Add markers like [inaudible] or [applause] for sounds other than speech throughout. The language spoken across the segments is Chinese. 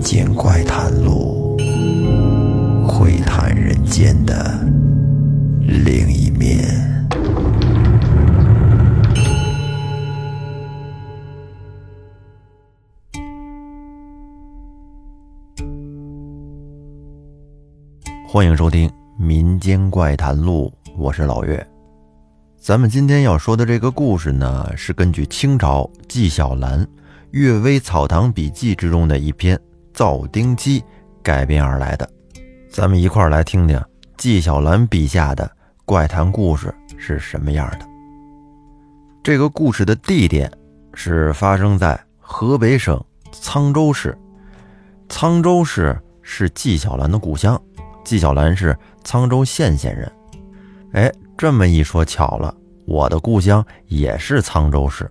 民间怪谈录，窥探人间的另一面。欢迎收听《民间怪谈录》，我是老岳。咱们今天要说的这个故事呢，是根据清朝纪晓岚《阅微草堂笔记》之中的一篇《造丁机》改编而来的。咱们一块儿来听听纪晓岚笔下的怪谈故事是什么样的。这个故事的地点是发生在河北省沧州市，沧州市是纪晓岚的故乡。纪晓岚是沧州县县人，哎，这么一说巧了，我的故乡也是沧州市，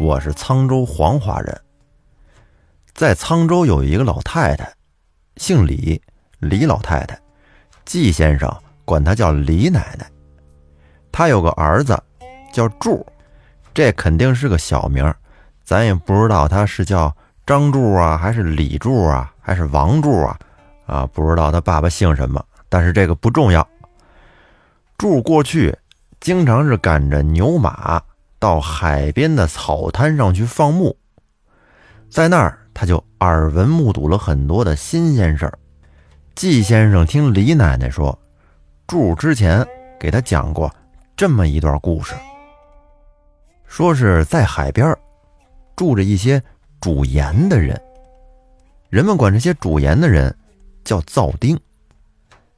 我是沧州黄骅人。在沧州有一个老太太，姓李，李老太太，纪先生管她叫李奶奶。她有个儿子叫柱，这肯定是个小名，咱也不知道他是叫张柱啊，还是李柱啊，还是王柱啊。啊，不知道他爸爸姓什么，但是这个不重要。柱过去经常是赶着牛马到海边的草滩上去放牧，在那儿他就耳闻目睹了很多的新鲜事儿。季先生听李奶奶说，柱之前给他讲过这么一段故事，说是在海边住着一些煮盐的人，人们管这些煮盐的人。叫灶丁，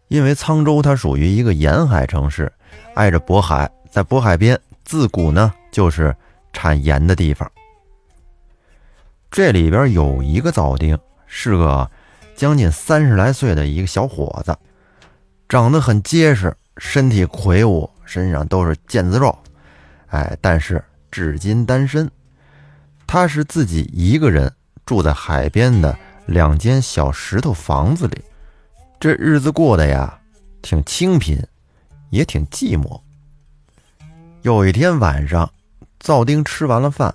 因为沧州它属于一个沿海城市，挨着渤海，在渤海边自古呢就是产盐的地方。这里边有一个灶丁，是个将近三十来岁的一个小伙子，长得很结实，身体魁梧，身上都是腱子肉，哎，但是至今单身。他是自己一个人住在海边的。两间小石头房子里，这日子过得呀，挺清贫，也挺寂寞。有一天晚上，灶丁吃完了饭，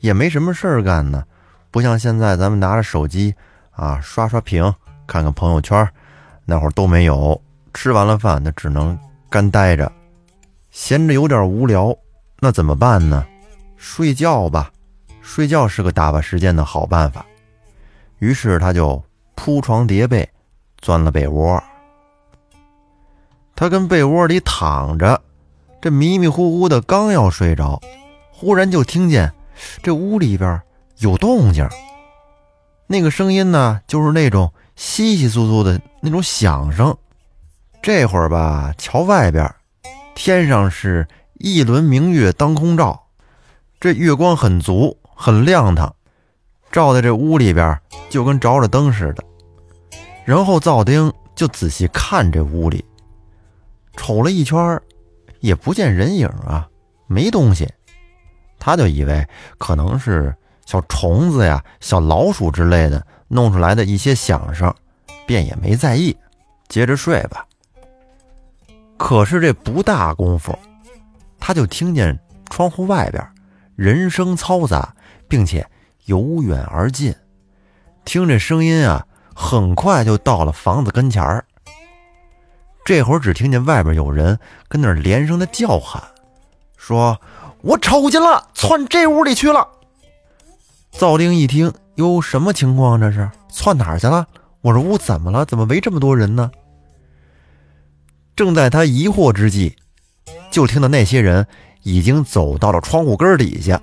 也没什么事儿干呢，不像现在咱们拿着手机啊刷刷屏、看看朋友圈，那会儿都没有。吃完了饭，那只能干待着，闲着有点无聊，那怎么办呢？睡觉吧，睡觉是个打发时间的好办法。于是他就铺床叠被，钻了被窝。他跟被窝里躺着，这迷迷糊糊的，刚要睡着，忽然就听见这屋里边有动静。那个声音呢，就是那种稀稀疏疏的那种响声。这会儿吧，瞧外边，天上是一轮明月当空照，这月光很足，很亮堂。照在这屋里边，就跟着了灯似的。然后灶丁就仔细看这屋里，瞅了一圈，也不见人影啊，没东西。他就以为可能是小虫子呀、小老鼠之类的弄出来的一些响声，便也没在意，接着睡吧。可是这不大功夫，他就听见窗户外边人声嘈杂，并且。由远而近，听这声音啊，很快就到了房子跟前儿。这会儿只听见外边有人跟那儿连声的叫喊，说：“我瞅见了，窜这屋里去了。”灶丁一听，哟，什么情况？这是窜哪儿去了？我这屋怎么了？怎么围这么多人呢？正在他疑惑之际，就听到那些人已经走到了窗户根底下。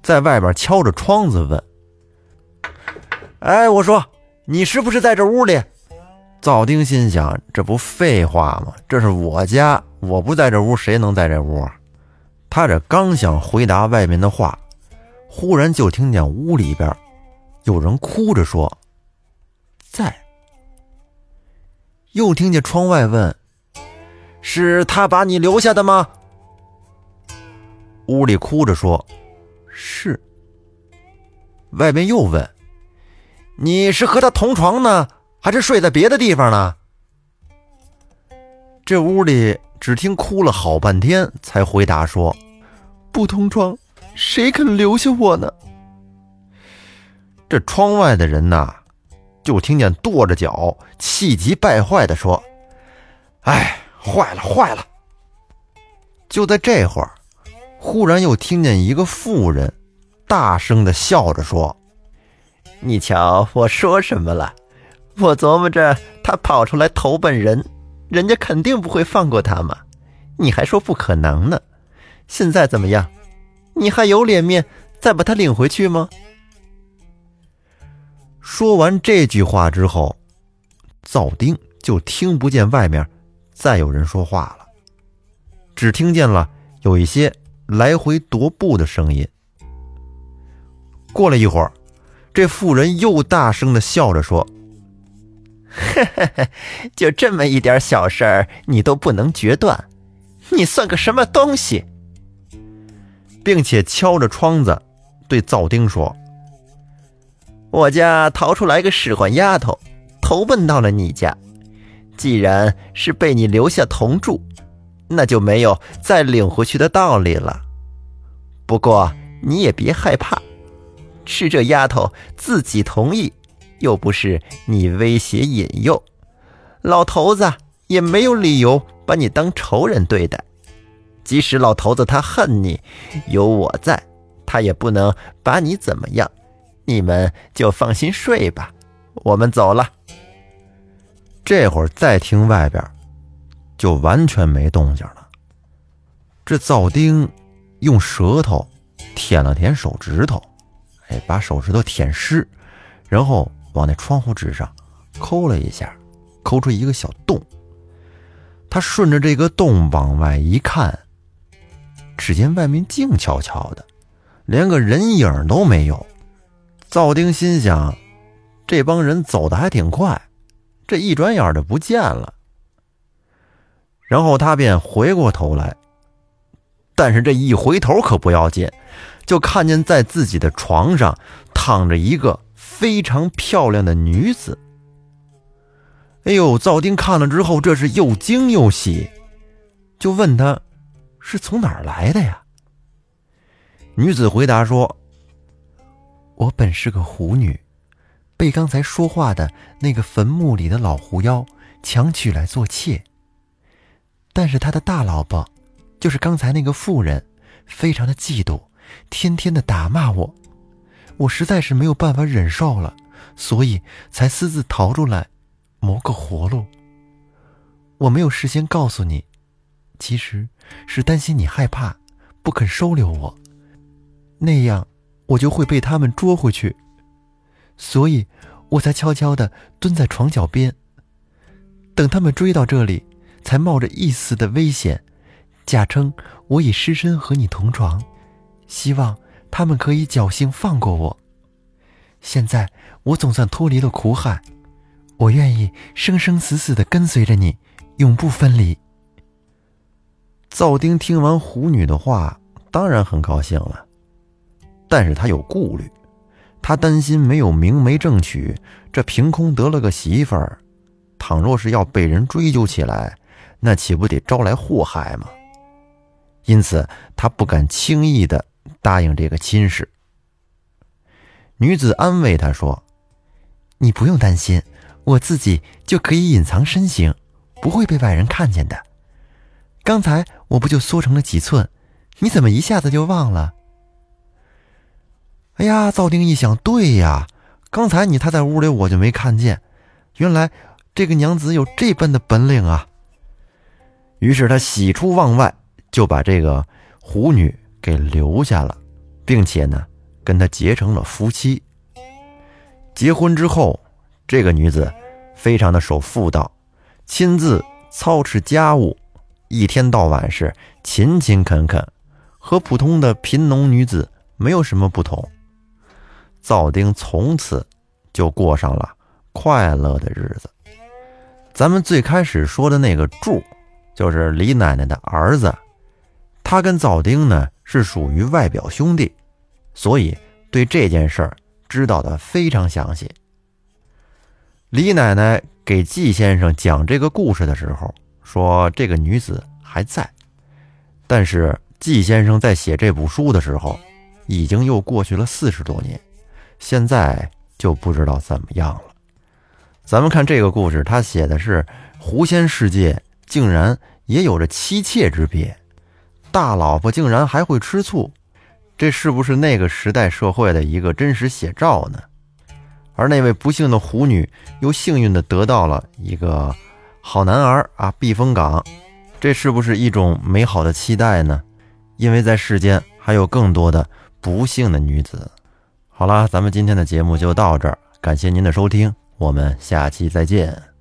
在外边敲着窗子问：“哎，我说你是不是在这屋里？”灶丁心想：“这不废话吗？这是我家，我不在这屋，谁能在这屋？”他这刚想回答外面的话，忽然就听见屋里边有人哭着说：“在。”又听见窗外问：“是他把你留下的吗？”屋里哭着说。是。外边又问：“你是和他同床呢，还是睡在别的地方呢？”这屋里只听哭了好半天，才回答说：“不同床，谁肯留下我呢？”这窗外的人呐，就听见跺着脚、气急败坏地说：“哎，坏了，坏了！”就在这会儿，忽然又听见一个妇人大声地笑着说：“你瞧我说什么了？我琢磨着他跑出来投奔人，人家肯定不会放过他嘛。你还说不可能呢？现在怎么样？你还有脸面再把他领回去吗？”说完这句话之后，灶丁就听不见外面再有人说话了，只听见了有一些来回踱步的声音。过了一会儿，这妇人又大声的笑着说：“ [laughs] 就这么一点小事儿，你都不能决断，你算个什么东西？”并且敲着窗子对灶丁说。我家逃出来个使唤丫头，投奔到了你家。既然是被你留下同住，那就没有再领回去的道理了。不过你也别害怕，是这丫头自己同意，又不是你威胁引诱。老头子也没有理由把你当仇人对待。即使老头子他恨你，有我在，他也不能把你怎么样。你们就放心睡吧，我们走了。这会儿再听外边，就完全没动静了。这灶丁用舌头舔了舔手指头，哎，把手指头舔湿，然后往那窗户纸上抠了一下，抠出一个小洞。他顺着这个洞往外一看，只见外面静悄悄的，连个人影都没有。赵丁心想：“这帮人走的还挺快，这一转眼就不见了。”然后他便回过头来，但是这一回头可不要紧，就看见在自己的床上躺着一个非常漂亮的女子。哎呦！赵丁看了之后，这是又惊又喜，就问他：“是从哪儿来的呀？”女子回答说。我本是个狐女，被刚才说话的那个坟墓里的老狐妖强娶来做妾。但是他的大老婆，就是刚才那个妇人，非常的嫉妒，天天的打骂我，我实在是没有办法忍受了，所以才私自逃出来，谋个活路。我没有事先告诉你，其实是担心你害怕，不肯收留我，那样。我就会被他们捉回去，所以我才悄悄地蹲在床脚边，等他们追到这里，才冒着一丝的危险，假称我已失身和你同床，希望他们可以侥幸放过我。现在我总算脱离了苦海，我愿意生生死死地跟随着你，永不分离。灶丁听完狐女的话，当然很高兴了。但是他有顾虑，他担心没有明媒正娶，这凭空得了个媳妇儿，倘若是要被人追究起来，那岂不得招来祸害吗？因此，他不敢轻易的答应这个亲事。女子安慰他说：“你不用担心，我自己就可以隐藏身形，不会被外人看见的。刚才我不就缩成了几寸，你怎么一下子就忘了？”哎呀，赵丁一想，对呀，刚才你他在屋里，我就没看见。原来这个娘子有这般的本领啊！于是他喜出望外，就把这个狐女给留下了，并且呢，跟她结成了夫妻。结婚之后，这个女子非常的守妇道，亲自操持家务，一天到晚是勤勤恳恳，和普通的贫农女子没有什么不同。灶丁从此就过上了快乐的日子。咱们最开始说的那个柱，就是李奶奶的儿子，他跟灶丁呢是属于外表兄弟，所以对这件事儿知道的非常详细。李奶奶给季先生讲这个故事的时候，说这个女子还在，但是季先生在写这部书的时候，已经又过去了四十多年。现在就不知道怎么样了。咱们看这个故事，他写的是狐仙世界竟然也有着妻妾之别，大老婆竟然还会吃醋，这是不是那个时代社会的一个真实写照呢？而那位不幸的狐女又幸运的得到了一个好男儿啊，避风港，这是不是一种美好的期待呢？因为在世间还有更多的不幸的女子。好啦，咱们今天的节目就到这儿，感谢您的收听，我们下期再见。